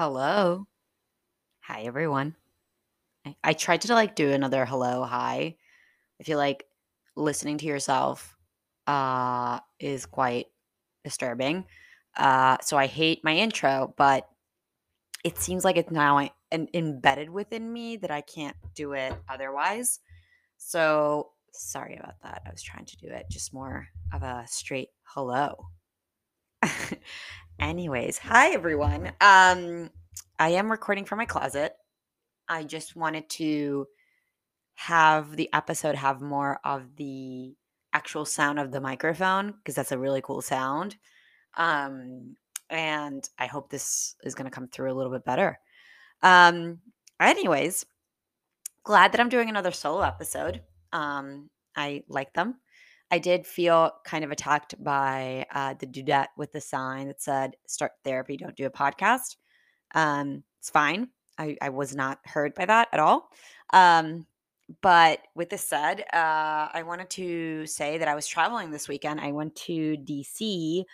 Hello. Hi, everyone. I, I tried to like do another hello, hi. I feel like listening to yourself uh, is quite disturbing. Uh, so I hate my intro, but it seems like it's now en- embedded within me that I can't do it otherwise. So sorry about that. I was trying to do it just more of a straight hello. Anyways, hi everyone. Um, I am recording from my closet. I just wanted to have the episode have more of the actual sound of the microphone because that's a really cool sound. Um, and I hope this is going to come through a little bit better. Um, anyways, glad that I'm doing another solo episode. Um, I like them. I did feel kind of attacked by uh, the dudette with the sign that said "Start therapy, don't do a podcast." Um, it's fine. I, I was not hurt by that at all. Um, but with this said, uh, I wanted to say that I was traveling this weekend. I went to DC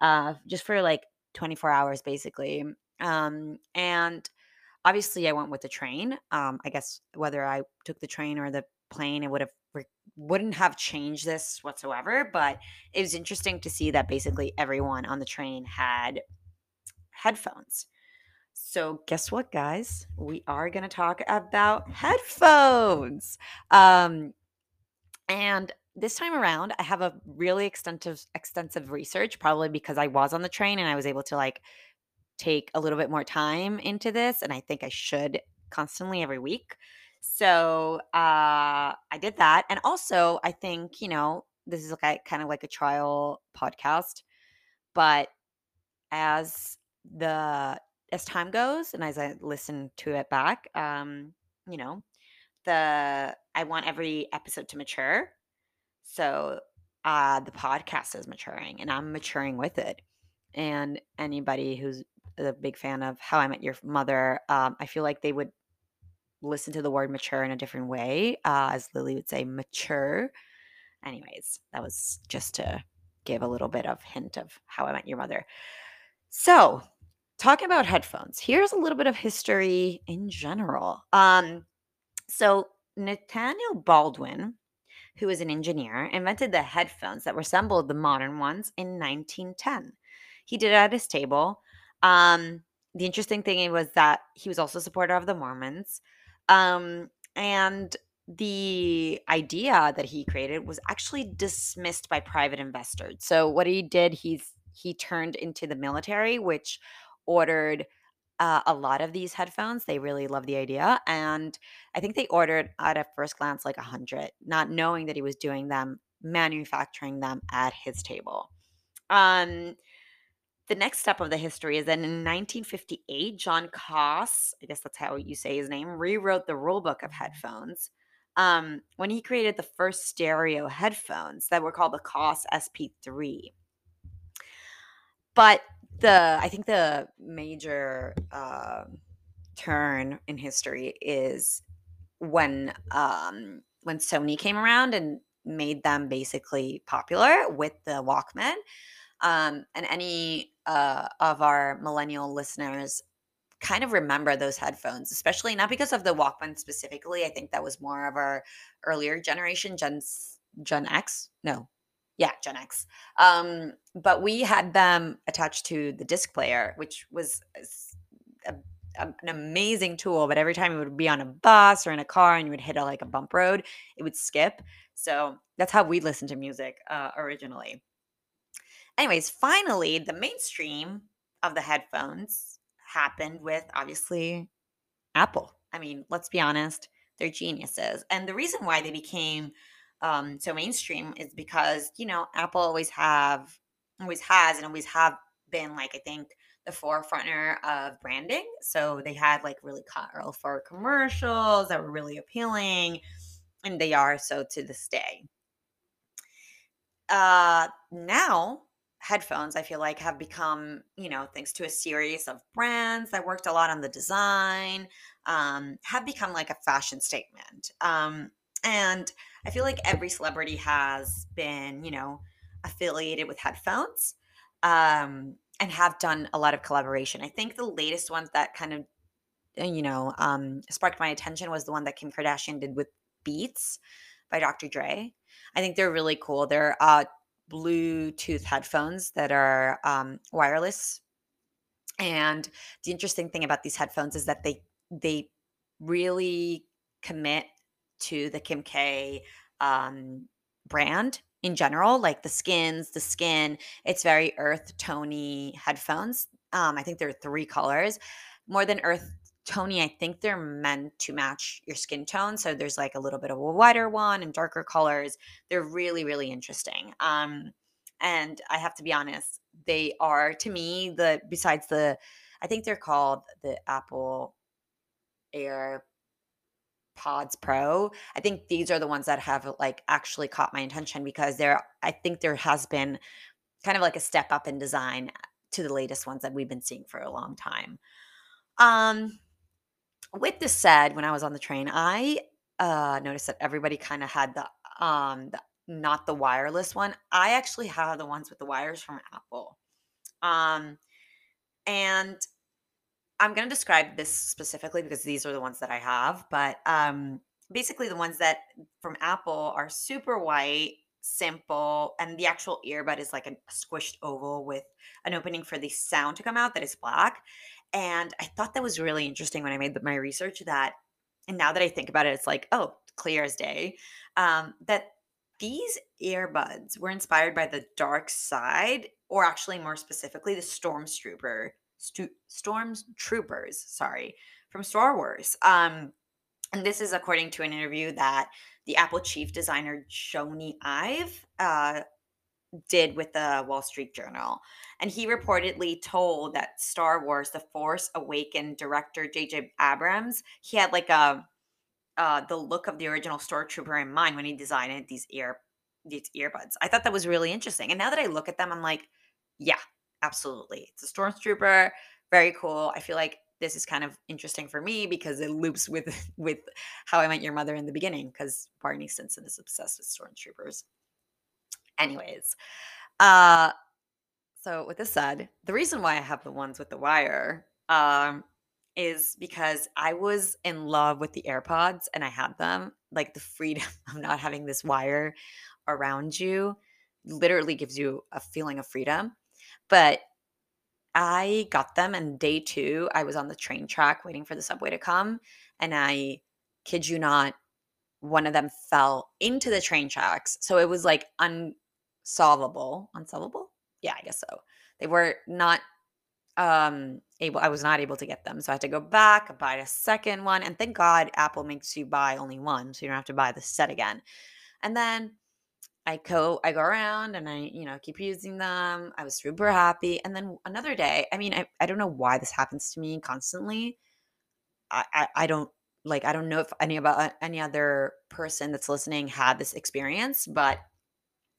uh, just for like 24 hours, basically. Um, and obviously, I went with the train. Um, I guess whether I took the train or the plane, it would have wouldn't have changed this whatsoever. But it was interesting to see that basically everyone on the train had headphones. So, guess what, guys? We are going to talk about headphones. Um, and this time around, I have a really extensive extensive research, probably because I was on the train and I was able to like take a little bit more time into this, and I think I should constantly every week. So uh, I did that, and also I think you know this is like kind of like a trial podcast, but as the as time goes and as I listen to it back, um, you know, the I want every episode to mature. So uh the podcast is maturing and I'm maturing with it. And anybody who's a big fan of How I Met Your Mother, um, I feel like they would listen to the word mature in a different way, uh, as Lily would say, mature. Anyways, that was just to give a little bit of hint of How I Met Your Mother. So, talking about headphones, here's a little bit of history in general. Um, so Nathaniel Baldwin, who was an engineer, invented the headphones that resembled the modern ones in 1910. He did it at his table. Um, the interesting thing was that he was also a supporter of the Mormons. Um, and the idea that he created was actually dismissed by private investors. So what he did, he's he turned into the military, which ordered uh, a lot of these headphones. They really love the idea, and I think they ordered at a first glance like a hundred, not knowing that he was doing them, manufacturing them at his table. Um, the next step of the history is that in 1958, John Koss, I guess that's how you say his name, rewrote the rulebook of headphones um, when he created the first stereo headphones that were called the Koss SP3. But the I think the major uh, turn in history is when um, when Sony came around and made them basically popular with the Walkman. Um, and any uh, of our millennial listeners kind of remember those headphones, especially not because of the Walkman specifically. I think that was more of our earlier generation, Gen Gen X. No, yeah, Gen X. Um, but we had them attached to the disc player, which was a, a, an amazing tool. But every time you would be on a bus or in a car and you would hit a, like a bump road, it would skip. So that's how we listened to music uh, originally. Anyways, finally, the mainstream of the headphones happened with obviously Apple. I mean, let's be honest, they're geniuses. And the reason why they became um, so mainstream is because, you know, Apple always have, always has, and always have been like, I think, the forefronter of branding. So they had like really colorful for commercials that were really appealing, and they are so to this day. Uh, now headphones i feel like have become you know thanks to a series of brands that worked a lot on the design um, have become like a fashion statement um, and i feel like every celebrity has been you know affiliated with headphones um, and have done a lot of collaboration. I think the latest ones that kind of uh, you know um, sparked my attention was the one that Kim Kardashian did with Beats by Dr. Dre. I think they're really cool. They're uh, Bluetooth headphones that are um, wireless. And the interesting thing about these headphones is that they they really commit to the Kim K um, brand in general, like the skins, the skin. It's very earth tony headphones. Um, I think there are three colors. More than earth tony, I think they're meant to match your skin tone. So there's like a little bit of a whiter one and darker colors. They're really, really interesting. Um, and I have to be honest, they are to me the besides the I think they're called the Apple Air Pods Pro. I think these are the ones that have like actually caught my attention because there I think there has been kind of like a step up in design to the latest ones that we've been seeing for a long time. Um with this said, when I was on the train, I uh noticed that everybody kind of had the um the not the wireless one. I actually have the ones with the wires from Apple. Um and I'm going to describe this specifically because these are the ones that I have, but um, basically the ones that from Apple are super white, simple, and the actual earbud is like a squished oval with an opening for the sound to come out that is black. And I thought that was really interesting when I made my research that, and now that I think about it, it's like, oh, clear as day, um, that these earbuds were inspired by the dark side, or actually more specifically, the Stormtrooper Stu- Stormtroopers, sorry, from Star Wars. Um, and this is according to an interview that the Apple chief designer Jony Ive uh, did with the Wall Street Journal. And he reportedly told that Star Wars, The Force Awakened director J.J. Abrams, he had like a uh, the look of the original Stormtrooper in mind when he designed these ear these earbuds. I thought that was really interesting. And now that I look at them, I'm like, yeah, absolutely. It's a stormtrooper. Very cool. I feel like this is kind of interesting for me because it loops with with how I met your mother in the beginning because Barney Stinson is obsessed with stormtroopers. Anyways, uh so with this said, the reason why I have the ones with the wire um is because I was in love with the AirPods and I had them. Like the freedom of not having this wire around you literally gives you a feeling of freedom. But I got them and day two, I was on the train track waiting for the subway to come. And I kid you not, one of them fell into the train tracks. So it was like unsolvable. Unsolvable? Yeah, I guess so. They were not um able I was not able to get them. So I had to go back, buy a second one. And thank God Apple makes you buy only one. So you don't have to buy the set again. And then I go I go around and I, you know, keep using them. I was super happy. And then another day, I mean, I, I don't know why this happens to me constantly. I, I, I don't like I don't know if any about uh, any other person that's listening had this experience, but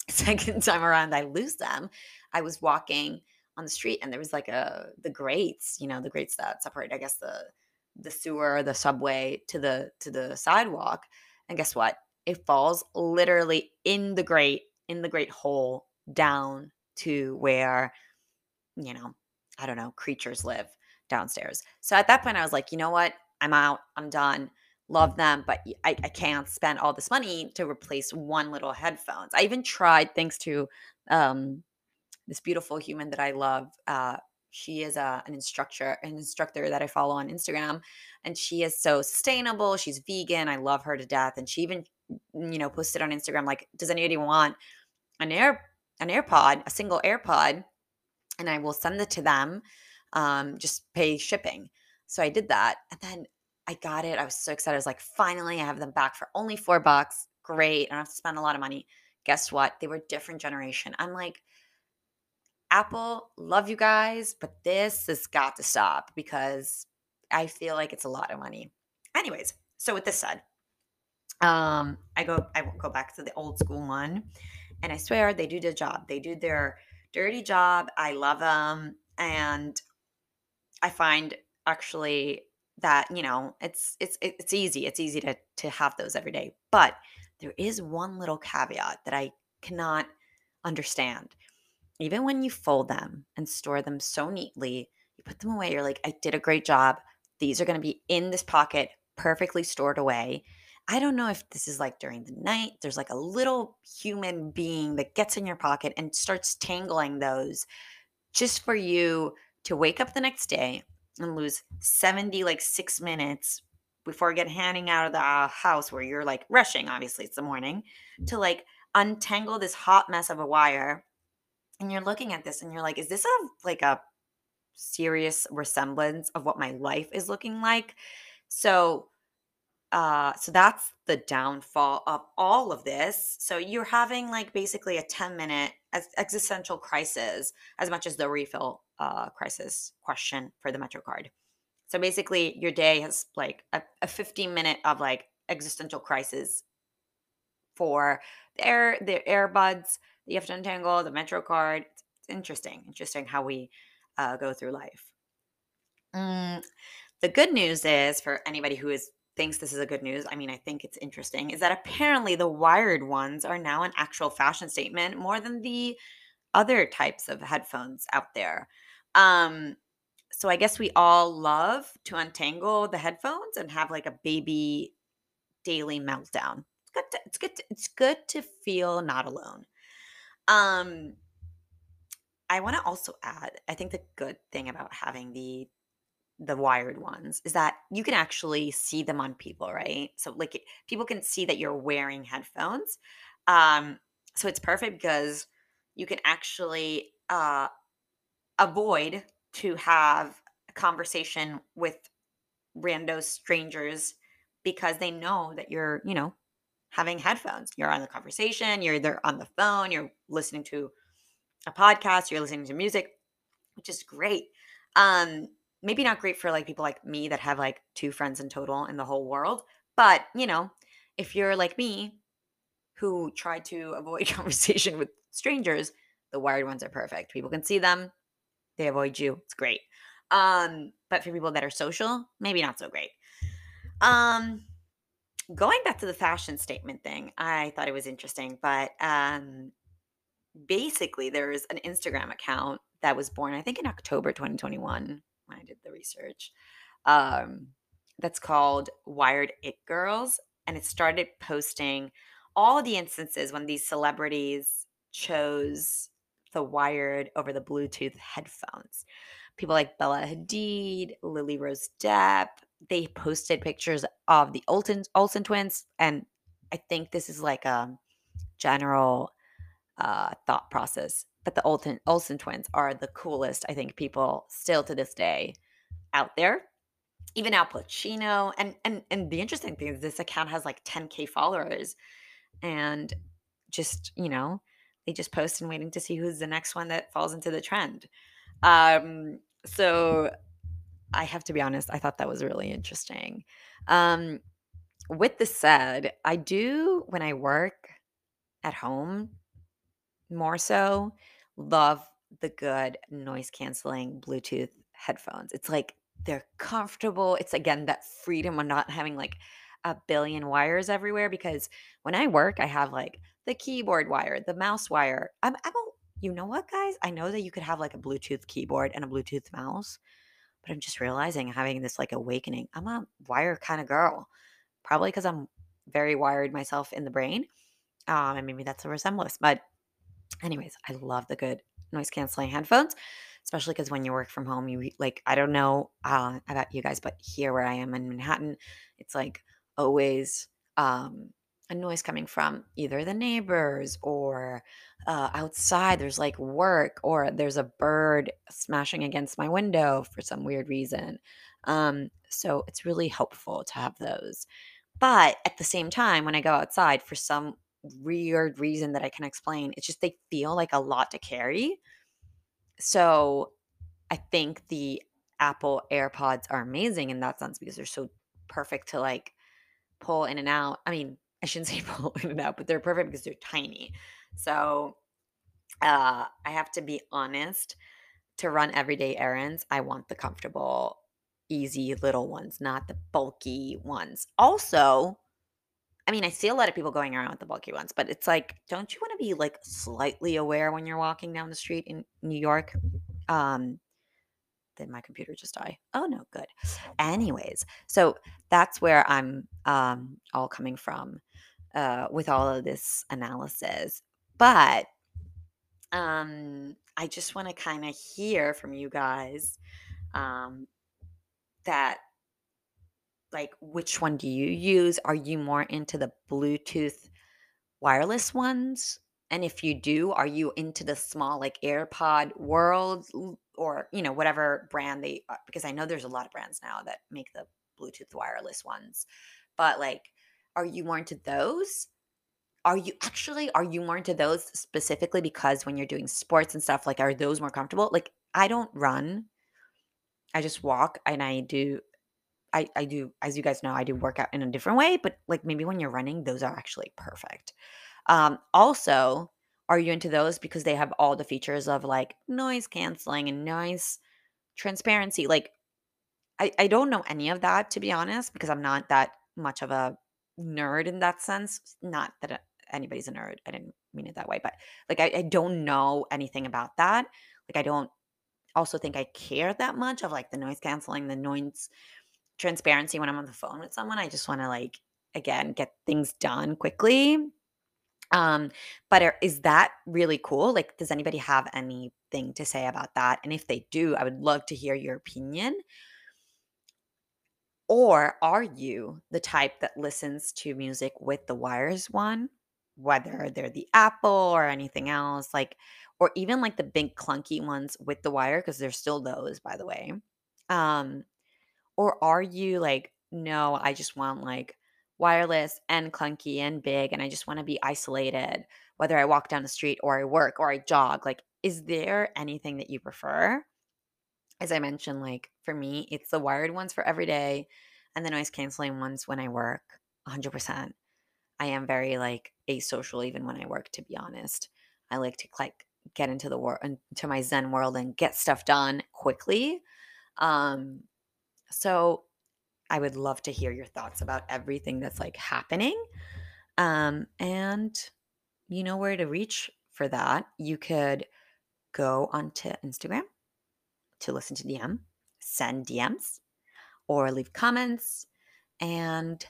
second time around I lose them. I was walking on the street and there was like a the grates, you know, the grates that separate, I guess, the the sewer, the subway to the to the sidewalk. And guess what? it falls literally in the grate, in the great hole down to where, you know, I don't know, creatures live downstairs. So at that point, I was like, you know what? I'm out. I'm done. Love them, but I, I can't spend all this money to replace one little headphones. I even tried, thanks to um, this beautiful human that I love. Uh, she is a, an instructor, an instructor that I follow on Instagram, and she is so sustainable. She's vegan. I love her to death, and she even you know, posted on Instagram like, does anybody want an air an AirPod, a single AirPod, and I will send it to them. Um, just pay shipping. So I did that, and then I got it. I was so excited. I was like, finally, I have them back for only four bucks. Great. I don't have to spend a lot of money. Guess what? They were different generation. I'm like, Apple, love you guys, but this has got to stop because I feel like it's a lot of money. Anyways, so with this said, um, I go I go back to the old school one, and I swear they do the job. They do their dirty job. I love them, and I find actually that you know it's it's it's easy. It's easy to to have those every day, but there is one little caveat that I cannot understand. even when you fold them and store them so neatly, you put them away, you're like, I did a great job. These are going to be in this pocket, perfectly stored away. I don't know if this is like during the night, there's like a little human being that gets in your pocket and starts tangling those just for you to wake up the next day and lose 70 like 6 minutes before getting handing out of the uh, house where you're like rushing obviously it's the morning to like untangle this hot mess of a wire and you're looking at this and you're like is this a like a serious resemblance of what my life is looking like? So uh so that's the downfall of all of this. So you're having like basically a 10 minute existential crisis as much as the refill uh crisis question for the metro card. So basically your day has like a, a 15 minute of like existential crisis for the air the earbuds that you have to untangle the metro card. It's, it's interesting interesting how we uh, go through life. Mm, the good news is for anybody who is thinks this is a good news, I mean, I think it's interesting, is that apparently the wired ones are now an actual fashion statement more than the other types of headphones out there. Um, so I guess we all love to untangle the headphones and have like a baby daily meltdown. It's good to, it's good to, it's good to feel not alone. Um, I want to also add, I think the good thing about having the the wired ones is that you can actually see them on people, right? So like people can see that you're wearing headphones. Um, so it's perfect because you can actually uh, avoid to have a conversation with rando strangers because they know that you're, you know, having headphones. You're on the conversation, you're either on the phone, you're listening to a podcast, you're listening to music, which is great. Um, maybe not great for like people like me that have like two friends in total in the whole world, but you know, if you're like me who try to avoid conversation with strangers, the wired ones are perfect. People can see them, they avoid you. It's great. Um, but for people that are social, maybe not so great. Um, going back to the fashion statement thing, I thought it was interesting, but um basically there's an Instagram account that was born, I think in October 2021 when I did the research. Um, that's called Wired It Girls. And it started posting all the instances when these celebrities chose the wired over the Bluetooth headphones. People like Bella Hadid, Lily Rose Depp, they posted pictures of the Olsen, Olsen twins. And I think this is like a general uh, thought process. But the Olsen, Olsen twins are the coolest, I think, people still to this day out there. Even Al Pacino. And and and the interesting thing is this account has like 10k followers. And just, you know, they just post and waiting to see who's the next one that falls into the trend. Um, so I have to be honest, I thought that was really interesting. Um, with this said, I do when I work at home, more so love the good noise canceling Bluetooth headphones. It's like they're comfortable. It's again that freedom of not having like a billion wires everywhere because when I work, I have like the keyboard wire, the mouse wire. I'm, I'm a, you know what, guys? I know that you could have like a Bluetooth keyboard and a Bluetooth mouse, but I'm just realizing having this like awakening. I'm a wire kind of girl, probably because I'm very wired myself in the brain. Um, and maybe that's a resemblance, but Anyways, I love the good noise canceling headphones, especially because when you work from home, you like, I don't know uh, about you guys, but here where I am in Manhattan, it's like always um, a noise coming from either the neighbors or uh, outside. There's like work or there's a bird smashing against my window for some weird reason. Um, so it's really helpful to have those. But at the same time, when I go outside for some weird reason that I can explain. It's just they feel like a lot to carry. So I think the Apple AirPods are amazing in that sense because they're so perfect to like pull in and out. I mean, I shouldn't say pull in and out, but they're perfect because they're tiny. So uh, I have to be honest to run everyday errands. I want the comfortable, easy little ones, not the bulky ones. Also, I mean, I see a lot of people going around with the bulky ones, but it's like, don't you want to be like slightly aware when you're walking down the street in New York? Um, did my computer just die? Oh no, good. Anyways, so that's where I'm um, all coming from uh, with all of this analysis. But um, I just want to kind of hear from you guys um, that like which one do you use? Are you more into the Bluetooth wireless ones? And if you do, are you into the small like AirPod world or you know whatever brand they uh, because I know there's a lot of brands now that make the Bluetooth wireless ones. But like are you more into those? Are you actually are you more into those specifically because when you're doing sports and stuff like are those more comfortable? Like I don't run. I just walk and I do I I do as you guys know, I do work out in a different way, but like maybe when you're running, those are actually perfect. Um also, are you into those because they have all the features of like noise canceling and noise transparency? Like I I don't know any of that to be honest because I'm not that much of a nerd in that sense. Not that uh, anybody's a nerd. I didn't mean it that way, but like I, I don't know anything about that. Like I don't also think I care that much of like the noise canceling, the noise transparency when I'm on the phone with someone. I just want to like again get things done quickly. Um, but are, is that really cool? Like, does anybody have anything to say about that? And if they do, I would love to hear your opinion. Or are you the type that listens to music with the wires one, whether they're the Apple or anything else, like, or even like the big clunky ones with the wire, because there's still those, by the way. Um, or are you like, no, I just want like wireless and clunky and big, and I just want to be isolated, whether I walk down the street or I work or I jog? Like, is there anything that you prefer? As I mentioned, like for me, it's the wired ones for every day and the noise canceling ones when I work 100%. I am very like asocial even when I work, to be honest. I like to like get into the world, into my Zen world and get stuff done quickly. Um, so I would love to hear your thoughts about everything that's like happening. Um, and you know where to reach for that. You could go onto Instagram to listen to DM, send DMs, or leave comments, and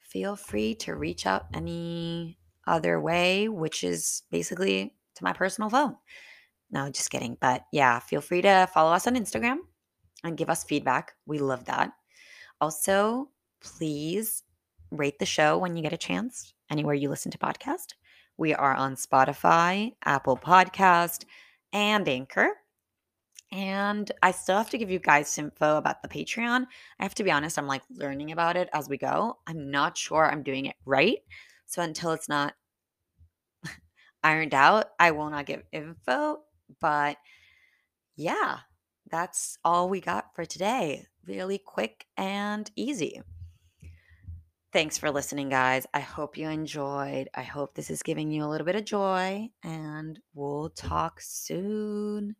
feel free to reach out any other way, which is basically to my personal phone. No, just kidding. But yeah, feel free to follow us on Instagram and give us feedback. We love that. Also, please rate the show when you get a chance, anywhere you listen to podcast. We are on Spotify, Apple Podcast, and Anchor. And I still have to give you guys info about the Patreon. I have to be honest, I'm like learning about it as we go. I'm not sure I'm doing it right. So until it's not ironed out, I will not give info. But yeah, that's all we got for today. Really quick and easy. Thanks for listening, guys. I hope you enjoyed. I hope this is giving you a little bit of joy, and we'll talk soon.